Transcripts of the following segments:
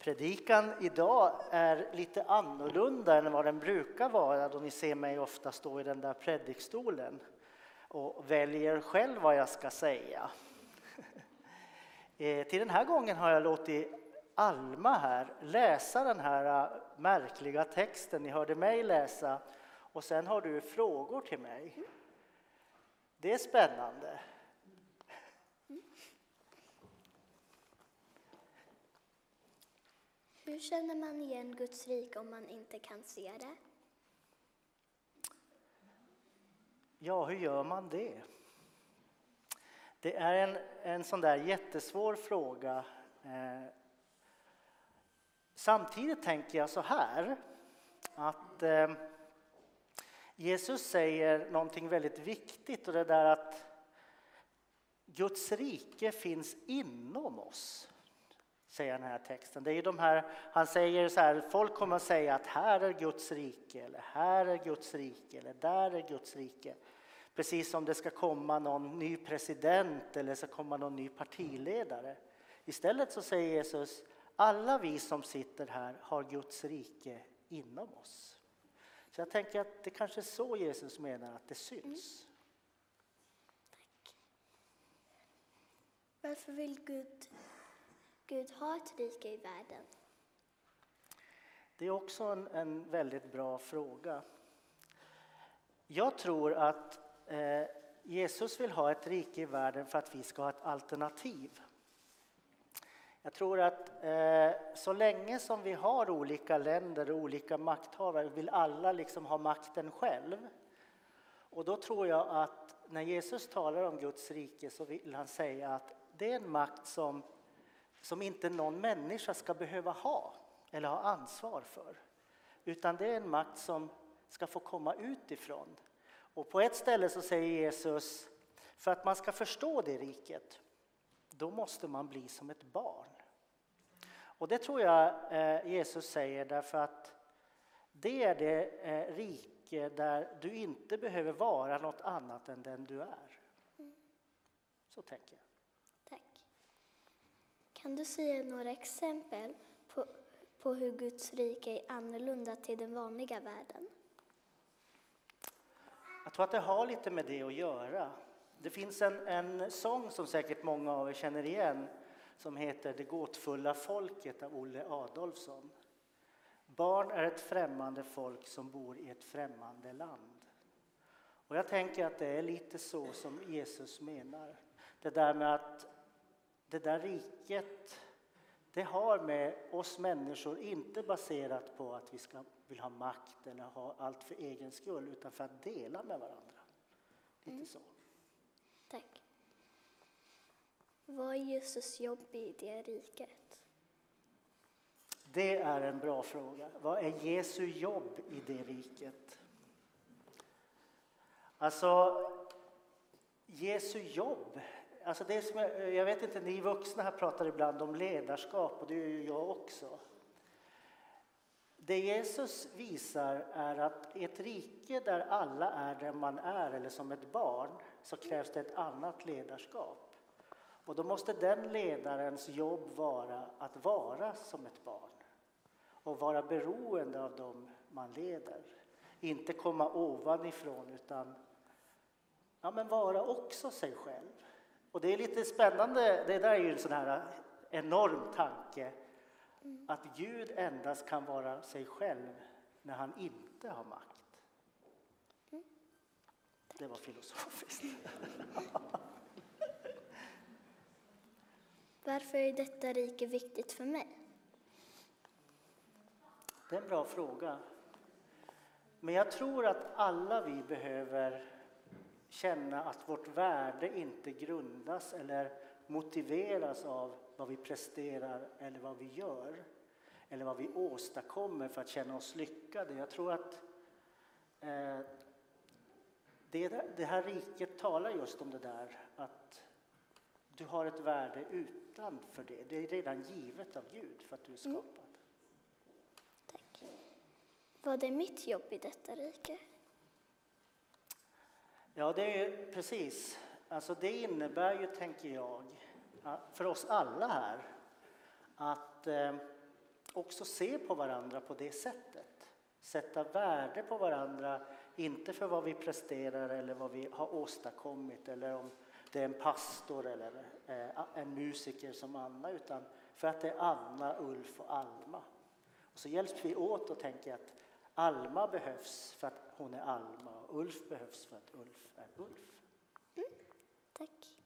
Predikan idag är lite annorlunda än vad den brukar vara då ni ser mig ofta stå i den där predikstolen och väljer själv vad jag ska säga. Eh, till den här gången har jag låtit Alma här läsa den här eh, märkliga texten ni hörde mig läsa och sen har du frågor till mig. Det är spännande. Känner man igen Guds rike om man inte kan se det? Ja, hur gör man det? Det är en, en sån där jättesvår fråga. Eh, samtidigt tänker jag så här att eh, Jesus säger någonting väldigt viktigt och det där att Guds rike finns inom oss säger den här texten. Det är de här, han säger så här, folk kommer att säga att här är Guds rike, eller här är Guds rike, eller där är Guds rike. Precis som det ska komma någon ny president eller ska komma någon ny partiledare. Istället så säger Jesus, alla vi som sitter här har Guds rike inom oss. Så jag tänker att det kanske är så Jesus menar att det syns. Mm. Tack. Varför vill Gud Gud har ett rike i världen? Det är också en, en väldigt bra fråga. Jag tror att eh, Jesus vill ha ett rike i världen för att vi ska ha ett alternativ. Jag tror att eh, så länge som vi har olika länder och olika makthavare vill alla liksom ha makten själv. Och då tror jag att när Jesus talar om Guds rike så vill han säga att det är en makt som som inte någon människa ska behöva ha eller ha ansvar för. Utan det är en makt som ska få komma utifrån. Och på ett ställe så säger Jesus, för att man ska förstå det riket, då måste man bli som ett barn. Och det tror jag eh, Jesus säger därför att det är det eh, rike där du inte behöver vara något annat än den du är. Så tänker jag. Kan du säga några exempel på, på hur Guds rike är annorlunda till den vanliga världen? Jag tror att det har lite med det att göra. Det finns en, en sång som säkert många av er känner igen som heter Det gåtfulla folket av Olle Adolfsson. Barn är ett främmande folk som bor i ett främmande land. Och jag tänker att det är lite så som Jesus menar. Det där med att det där riket, det har med oss människor inte baserat på att vi ska, vill ha makt eller ha allt för egen skull, utan för att dela med varandra. Lite mm. så. Tack. Vad är Jesus jobb i det riket? Det är en bra fråga. Vad är Jesu jobb i det riket? Alltså, Jesu jobb Alltså det som jag, jag vet inte, ni vuxna här pratar ibland om ledarskap och det gör ju jag också. Det Jesus visar är att i ett rike där alla är där man är eller som ett barn så krävs det ett annat ledarskap. Och då måste den ledarens jobb vara att vara som ett barn och vara beroende av dem man leder. Inte komma ovanifrån utan ja, men vara också sig själv. Och det är lite spännande, det där är ju en sån här enorm tanke, att Gud endast kan vara sig själv när han inte har makt. Det var filosofiskt. Varför är detta rike viktigt för mig? Det är en bra fråga. Men jag tror att alla vi behöver känna att vårt värde inte grundas eller motiveras av vad vi presterar eller vad vi gör eller vad vi åstadkommer för att känna oss lyckade. Jag tror att eh, det, det här riket talar just om det där att du har ett värde utanför det. Det är redan givet av Gud för att du är mm. skapad. Mm. Tack. Vad är mitt jobb i detta rike? Ja, det är precis. Alltså det innebär ju, tänker jag, för oss alla här, att eh, också se på varandra på det sättet. Sätta värde på varandra, inte för vad vi presterar eller vad vi har åstadkommit eller om det är en pastor eller eh, en musiker som Anna, utan för att det är Anna, Ulf och Alma. Och så hjälps vi åt och tänker att Alma behövs för att hon är Alma och Ulf behövs för att Ulf är Ulf. Tack.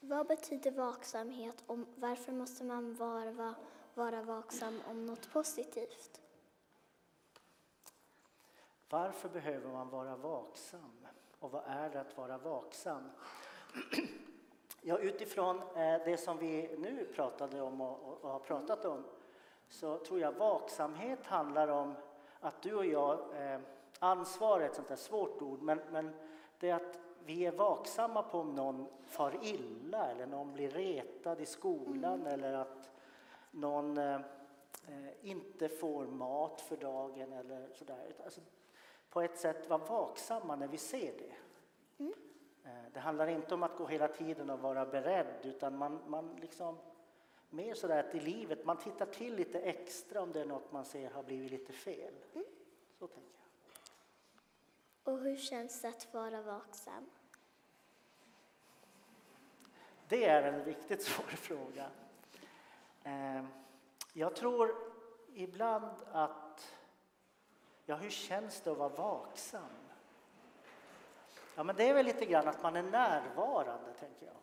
Vad betyder vaksamhet och varför måste man vara, vara vaksam om något positivt? Varför behöver man vara vaksam? Och vad är det att vara vaksam? Ja, utifrån eh, det som vi nu pratade om och har pratat om så tror jag vaksamhet handlar om att du och jag, eh, ansvar är ett sånt där svårt ord, men, men det är att vi är vaksamma på om någon far illa eller någon blir retad i skolan eller att någon eh, eh, inte får mat för dagen eller sådär. Alltså, på ett sätt vara vaksamma när vi ser det. Eh, Det handlar inte om att gå hela tiden och vara beredd utan man, man liksom mer sådär att i livet, man tittar till lite extra om det är något man ser har blivit lite fel. Så tänker jag. Och hur känns det att vara vaksam? Det är en riktigt svår fråga. Eh, Jag tror ibland att, ja hur känns det att vara vaksam? Ja men det är väl lite grann att man är närvarande tänker jag.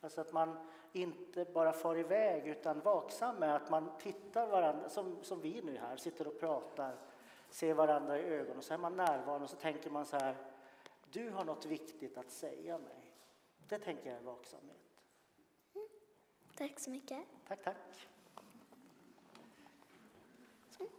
Alltså att man inte bara far iväg utan vaksam med att man tittar varandra, som, som vi nu här, sitter och pratar, ser varandra i ögonen och så är man närvarande och så tänker man så här, du har något viktigt att säga mig. Det tänker jag är vaksamhet. Mm. Tack så mycket. Tack, tack. Mm.